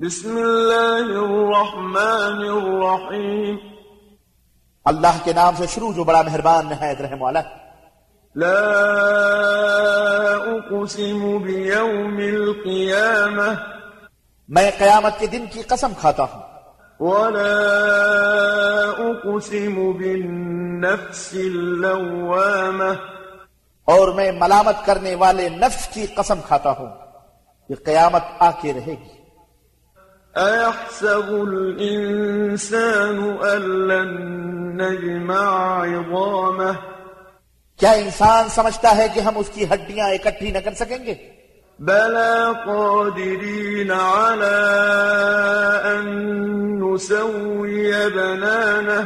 بسم الله الرحمن الرحيم اللہ کے نام سے شروع جو بڑا مہربان نہایت رحم والا لا أقسم بيوم القيامة میں قیامت کے دن کی قسم کھاتا ہوں۔ ولا أقسم بالنفس اللوامة اور میں ملامت کرنے والے نفس کی قسم کھاتا ہوں۔ کہ قیامت آ کے رہے گی۔ أيحسب الإنسان أن لن نجمع عظامه؟ کیا انسان سمجھتا ہے کہ ہم اس کی ہڈیاں اکٹھی نہ کر سکیں گے؟ بلى قادرين على أن نسوي بنانه.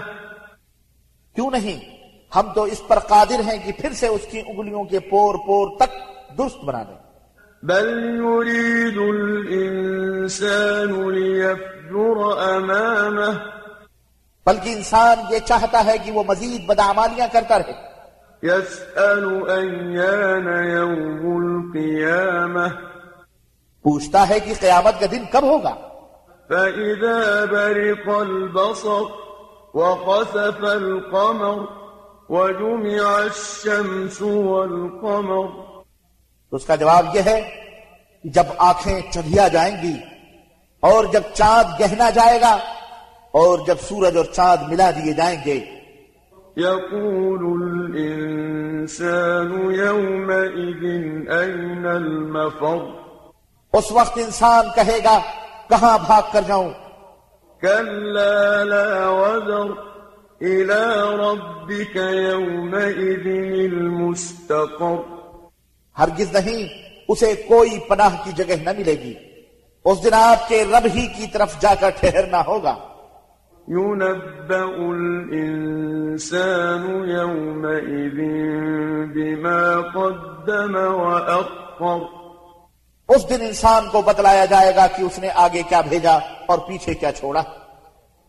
کیوں نہیں؟ ہم تو اس پر قادر ہیں کہ پھر سے اس کی انگلیوں کے پور پور تک درست بنا دیں۔ بل يريد الإنسان ليفجر أمامه بلکہ انسان یہ چاہتا ہے کہ وہ مزید بدعمالیاں کرتا رہے۔ يسأل أيان يوم القيامة پوچھتا ہے کہ قیامت کا دن کب ہوگا۔ فإذا برق البصر وخسف القمر وجمع الشمس والقمر تو اس کا جواب یہ ہے کہ جب آنکھیں چڑھیا جائیں گی اور جب چاند گہنا جائے گا اور جب سورج اور چاند ملا دیے جائیں گے۔ يقول الإنسان يومئذ أين المفر؟ اس وقت انسان کہے گا کہاں بھاگ کر جاؤں؟ كلا لا وزر إلى ربك يومئذ المستقر۔ ہرگز نہیں اسے کوئی پناہ کی جگہ نہ ملے گی۔ اس دن آپ کے رب ہی کی طرف جا کر ٹھہرنا ہوگا۔ ينبأ الإنسان يومئذ بما قدم وأخر۔ اس دن انسان کو بتلایا جائے گا کہ اس نے آگے کیا بھیجا اور پیچھے کیا چھوڑا۔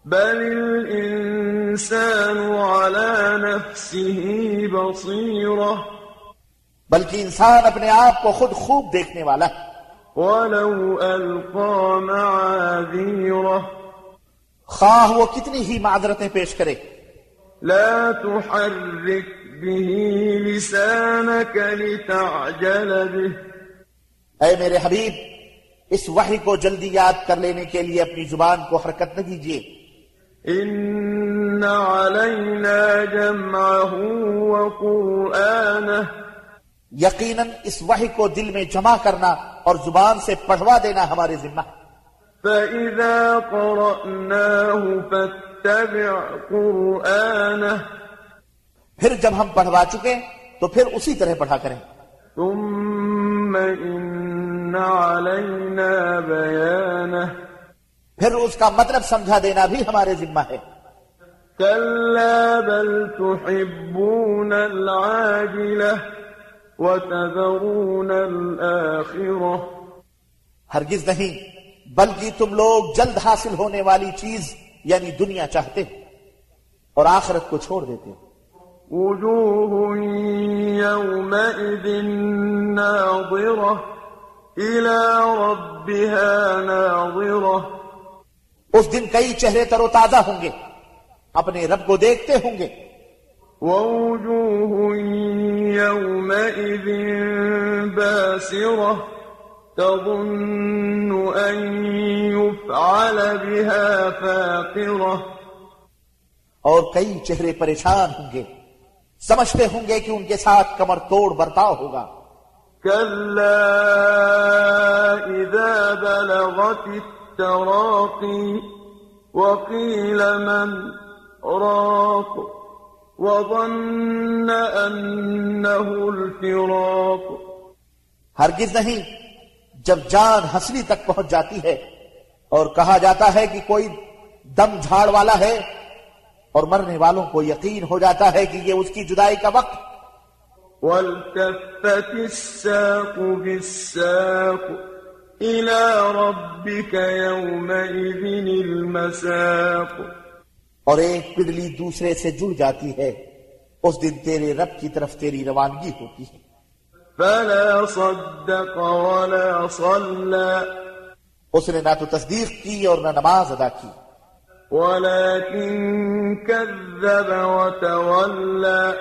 بل الإنسان على نفسه بصيرة۔ بلکہ انسان اپنے آپ کو خود خوب دیکھنے والا ہے۔ ولو ألقى معاذيره خواہ وہ کتنی ہی معذرتیں پیش کرے۔ لا تحرك به لسانك لتعجل به۔ اے میرے حبیب اس وحی کو جلدی یاد کر لینے کے لیے اپنی زبان کو حرکت نہ دیجیے إن علينا جمعه وقرآنه۔ یقیناً اس وحی کو دل میں جمع کرنا اور زبان سے پڑھوا دینا ہمارے ذمہ فإذا قرأناه فاتبع قرآنه۔ پھر جب ہم پڑھوا چکے تو پھر اسی طرح پڑھا کریں۔ ثم إن علينا بيانه۔ پھر اس کا مطلب سمجھا دینا بھی ہمارے ذمہ ہے۔ كلا بل تحبون العاجلة۔ وتذرون الآخرة. ہرگز نہیں بلکہ تم لوگ جلد حاصل ہونے والی چیز یعنی دنیا چاہتے ہو اور آخرت کو چھوڑ دیتے ہو۔ وجوه يومئذ ناظرة. إلى ربها ناظرة. اس دن کئی چہرے تر و تازہ ہوں گے اپنے رب کو دیکھتے ہوں گے ووجوه يومئذ باسرة تظن أن يفعل بها فاقرة اور کئی چہرے پریشان ہوں گے سمجھتے ہوں گے کہ ان کے ساتھ کمر توڑ برتاؤ ہوگا۔ كلا إذا بلغت التراقي وقيل من راق. وظن أنه الفراق ہرگز نہیں جب جان ہنسلی تک پہنچ جاتی ہے اور کہا جاتا ہے کہ کوئی دم جھاڑ والا ہے اور مرنے والوں کو یقین ہو جاتا ہے کہ یہ اس کی جدائی کا وقت والتفت الساق بالساق إلى ربك يومئذ المساق اور ایک پدلی دوسرے سے جڑ جاتی ہے۔ اس دن تیرے رب کی طرف تیری روانگی ہوتی ہے۔ فلا صدق ولا صلى اس نے نہ تو تصدیق کی اور نہ نماز ادا کی۔ ولكن كذب وتولى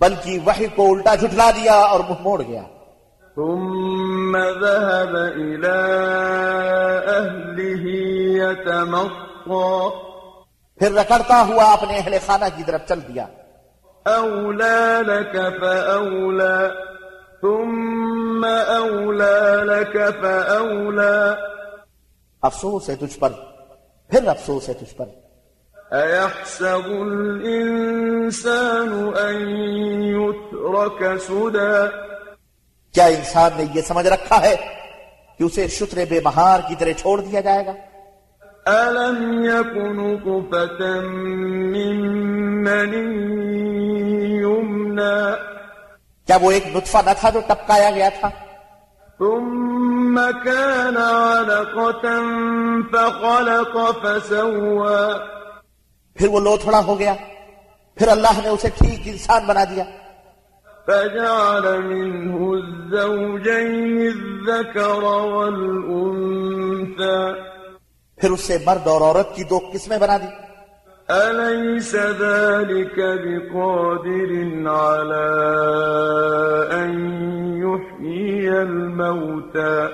بلکہ وحی کو الٹا جھٹلا دیا اور منہ موڑ گیا۔ ثم ذهب إلى أهله يتمطى۔ پھر رکڑتا ہوا اپنے اہل خانہ کی طرف چل دیا۔ أولى لك فأولى ثم أولى لك فأولى افسوس ہے تجھ پر پھر افسوس ہے تجھ پر۔ أيحسب الإنسان أن يترك سدى کیا انسان نے یہ سمجھ رکھا ہے کہ اسے شتر بے مہار کی طرح چھوڑ دیا جائے گا؟ ألم يكن طفة من من يمنى؟ جب وہ ایک نطفہ نہ تھا ثم كان علقة فخلق فسوى۔ پھر وہ لوتھڑا ہو گیا۔ پھر اللہ نے اسے ٹھیک انسان بنا دیا۔ فجعل منه الزوجين الذكر والأنثى۔ پھر اس سے مرد اور عورت کی دو قسمیں بنا دی۔ أليس ذلك بقادر على أن يحيي الموتى؟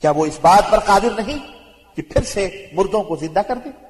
کیا وہ اس بات پر قادر نہیں کہ پھر سے مردوں کو زندہ کر دے؟